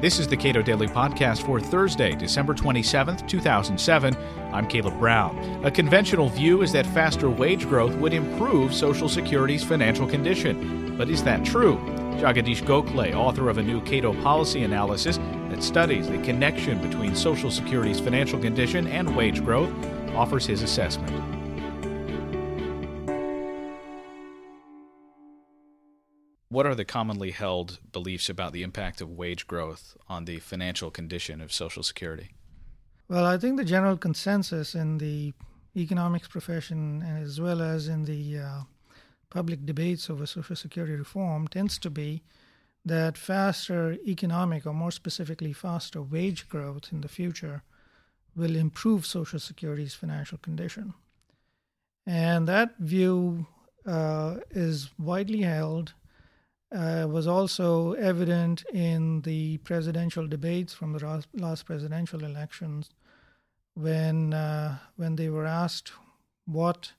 This is the Cato Daily Podcast for Thursday, December 27th, 2007. I'm Caleb Brown. A conventional view is that faster wage growth would improve Social Security's financial condition. But is that true? Jagadeesh Gokhale, author of a new Cato policy analysis that studies the connection between Social Security's financial condition and wage growth, offers his assessment. What are the commonly held beliefs about the impact of wage growth on the financial condition of Social Security? Well, I think the general consensus in the economics profession, as well as in the uh, public debates over Social Security reform, tends to be that faster economic, or more specifically, faster wage growth in the future will improve Social Security's financial condition. And that view uh, is widely held uh, was also evident in the presidential debates from the last presidential elections when uh, when they were asked what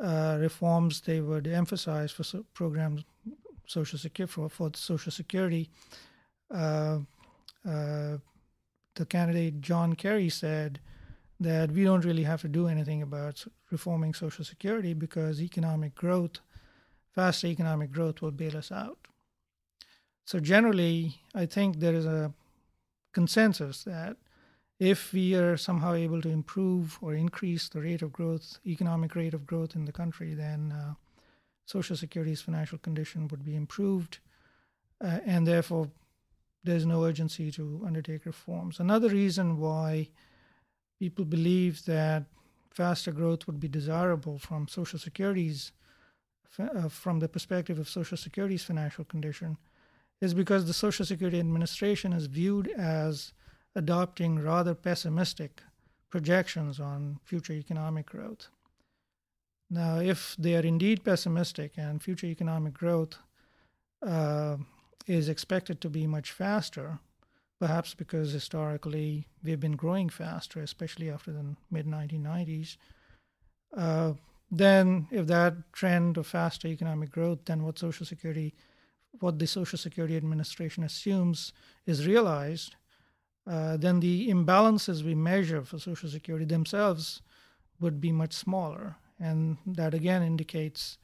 uh, reforms they would emphasize for so programs social security for, for social security. Uh, uh, the candidate John Kerry said that we don't really have to do anything about reforming social security because economic growth faster economic growth will bail us out. So, generally, I think there is a consensus that if we are somehow able to improve or increase the rate of growth, economic rate of growth in the country, then uh, Social Security's financial condition would be improved, uh, and therefore there's no urgency to undertake reforms. Another reason why people believe that faster growth would be desirable from Social Security's uh, from the perspective of Social Security's financial condition is because the Social Security Administration is viewed as adopting rather pessimistic projections on future economic growth. Now, if they are indeed pessimistic and future economic growth uh, is expected to be much faster, perhaps because historically we've been growing faster, especially after the mid 1990s, uh, then if that trend of faster economic growth then what social security what the social security administration assumes is realized uh, then the imbalances we measure for social security themselves would be much smaller. And that again indicates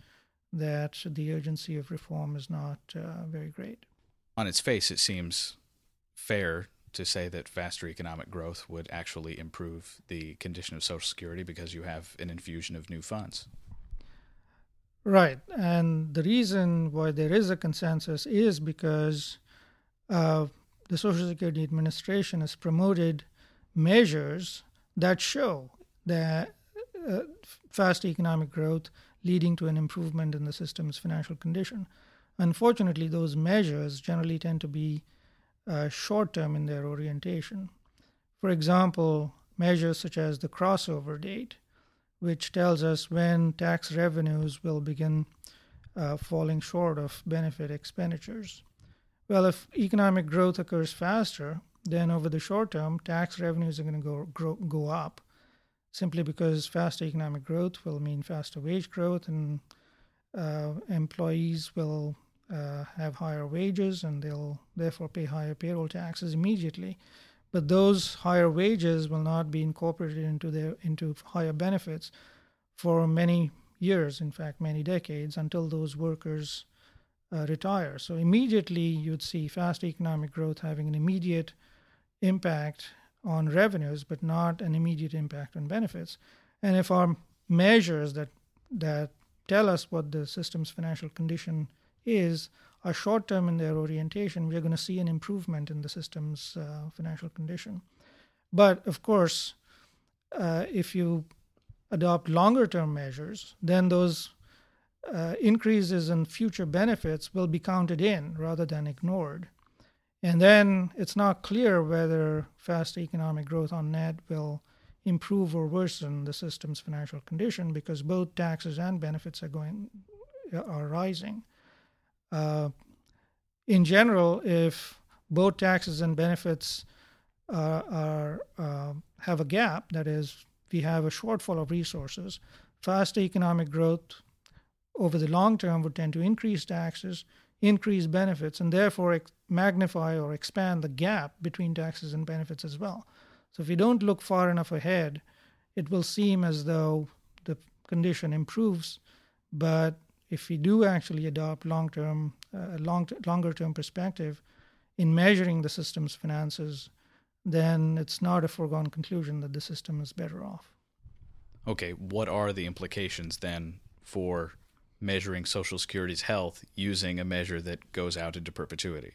that the urgency of reform is not uh, very great. On its face it seems fair to say that faster economic growth would actually improve the condition of Social Security because you have an infusion of new funds. Right. And the reason why there is a consensus is because uh, the Social Security Administration has promoted measures that show that uh, fast economic growth leading to an improvement in the system's financial condition. Unfortunately, those measures generally tend to be uh, short term in their orientation. For example, measures such as the crossover date, which tells us when tax revenues will begin uh, falling short of benefit expenditures. Well, if economic growth occurs faster, then over the short term, tax revenues are going to go, grow, go up simply because faster economic growth will mean faster wage growth and uh, employees will uh, have higher wages and they'll therefore pay higher payroll taxes immediately. But those higher wages will not be incorporated into their into higher benefits for many years, in fact, many decades, until those workers uh, retire. So immediately you'd see fast economic growth having an immediate impact on revenues, but not an immediate impact on benefits. And if our measures that that tell us what the system's financial condition is are short term in their orientation, we're going to see an improvement in the system's uh, financial condition. But of course, uh, if you adopt longer term measures, then those uh, increases in future benefits will be counted in rather than ignored. And then it's not clear whether fast economic growth on net will improve or worsen the system's financial condition because both taxes and benefits are going are rising. Uh, in general, if both taxes and benefits uh, are uh, have a gap, that is, we have a shortfall of resources, faster economic growth over the long term would tend to increase taxes, increase benefits, and therefore ex- magnify or expand the gap between taxes and benefits as well. So if we don't look far enough ahead, it will seem as though the condition improves, but if we do actually adopt long-term, uh, long longer-term perspective in measuring the system's finances, then it's not a foregone conclusion that the system is better off. Okay, what are the implications then for measuring Social Security's health using a measure that goes out into perpetuity?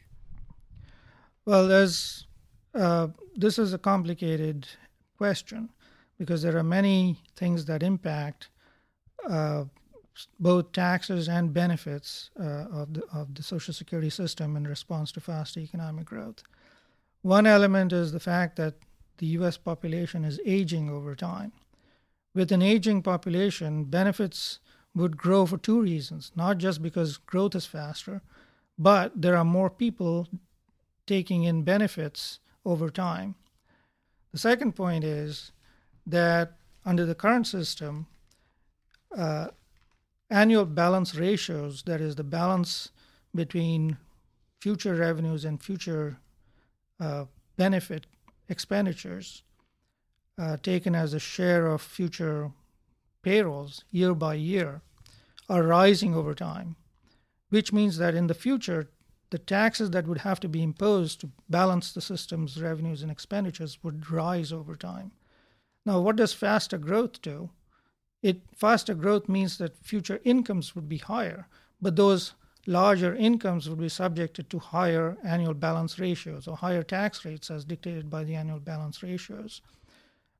Well, there's uh, this is a complicated question because there are many things that impact uh, both taxes and benefits uh, of, the, of the Social Security system in response to fast economic growth. One element is the fact that the US population is aging over time. With an aging population, benefits would grow for two reasons not just because growth is faster, but there are more people taking in benefits over time. The second point is that under the current system, uh, annual balance ratios, that is, the balance between future revenues and future uh, benefit expenditures, uh, taken as a share of future payrolls year by year, are rising over time, which means that in the future, the taxes that would have to be imposed to balance the system's revenues and expenditures would rise over time. Now, what does faster growth do? It faster growth means that future incomes would be higher, but those larger incomes would be subjected to higher annual balance ratios or higher tax rates as dictated by the annual balance ratios,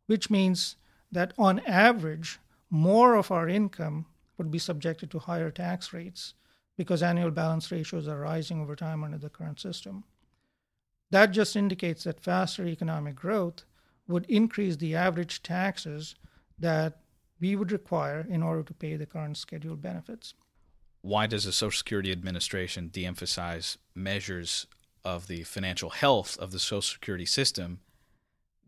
which means that on average, more of our income would be subjected to higher tax rates because annual balance ratios are rising over time under the current system. That just indicates that faster economic growth would increase the average taxes that we would require in order to pay the current scheduled benefits. Why does the Social Security Administration de emphasize measures of the financial health of the Social Security system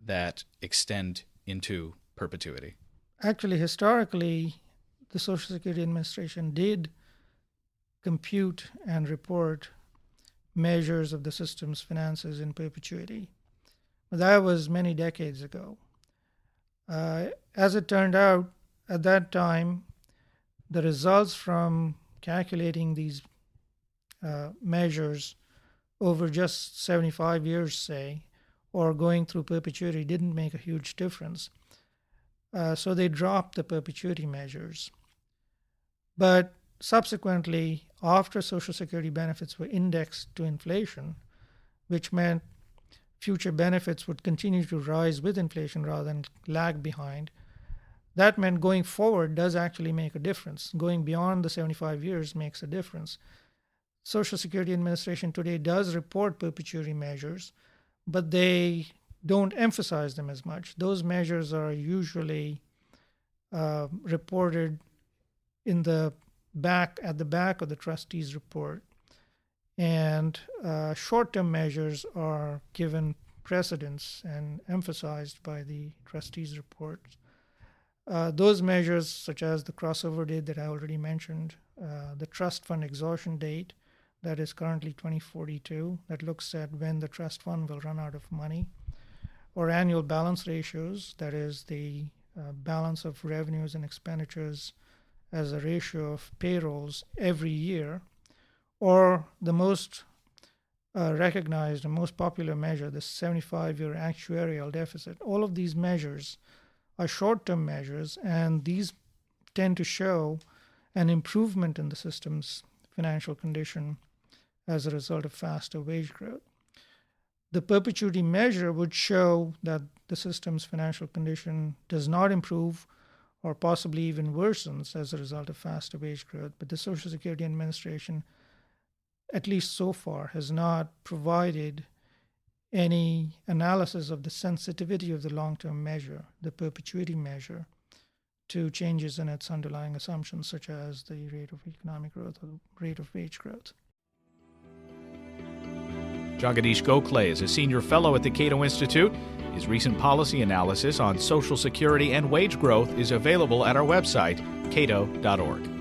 that extend into perpetuity? Actually, historically, the Social Security Administration did compute and report measures of the system's finances in perpetuity. But that was many decades ago. Uh, as it turned out, at that time, the results from calculating these uh, measures over just 75 years, say, or going through perpetuity didn't make a huge difference. Uh, so they dropped the perpetuity measures. But subsequently, after Social Security benefits were indexed to inflation, which meant future benefits would continue to rise with inflation rather than lag behind, that meant going forward does actually make a difference. Going beyond the 75 years makes a difference. Social Security Administration today does report perpetuity measures, but they don't emphasize them as much. Those measures are usually uh, reported in the back at the back of the trustees report and uh, short-term measures are given precedence and emphasized by the trustees reports uh, those measures such as the crossover date that i already mentioned uh, the trust fund exhaustion date that is currently 2042 that looks at when the trust fund will run out of money or annual balance ratios that is the uh, balance of revenues and expenditures as a ratio of payrolls every year, or the most uh, recognized and most popular measure, the 75 year actuarial deficit. All of these measures are short term measures, and these tend to show an improvement in the system's financial condition as a result of faster wage growth. The perpetuity measure would show that the system's financial condition does not improve or possibly even worsens as a result of faster wage growth. But the Social Security Administration, at least so far, has not provided any analysis of the sensitivity of the long term measure, the perpetuity measure, to changes in its underlying assumptions, such as the rate of economic growth or rate of wage growth. Jagadeesh Gokhale is a senior fellow at the Cato Institute his recent policy analysis on Social Security and wage growth is available at our website, cato.org.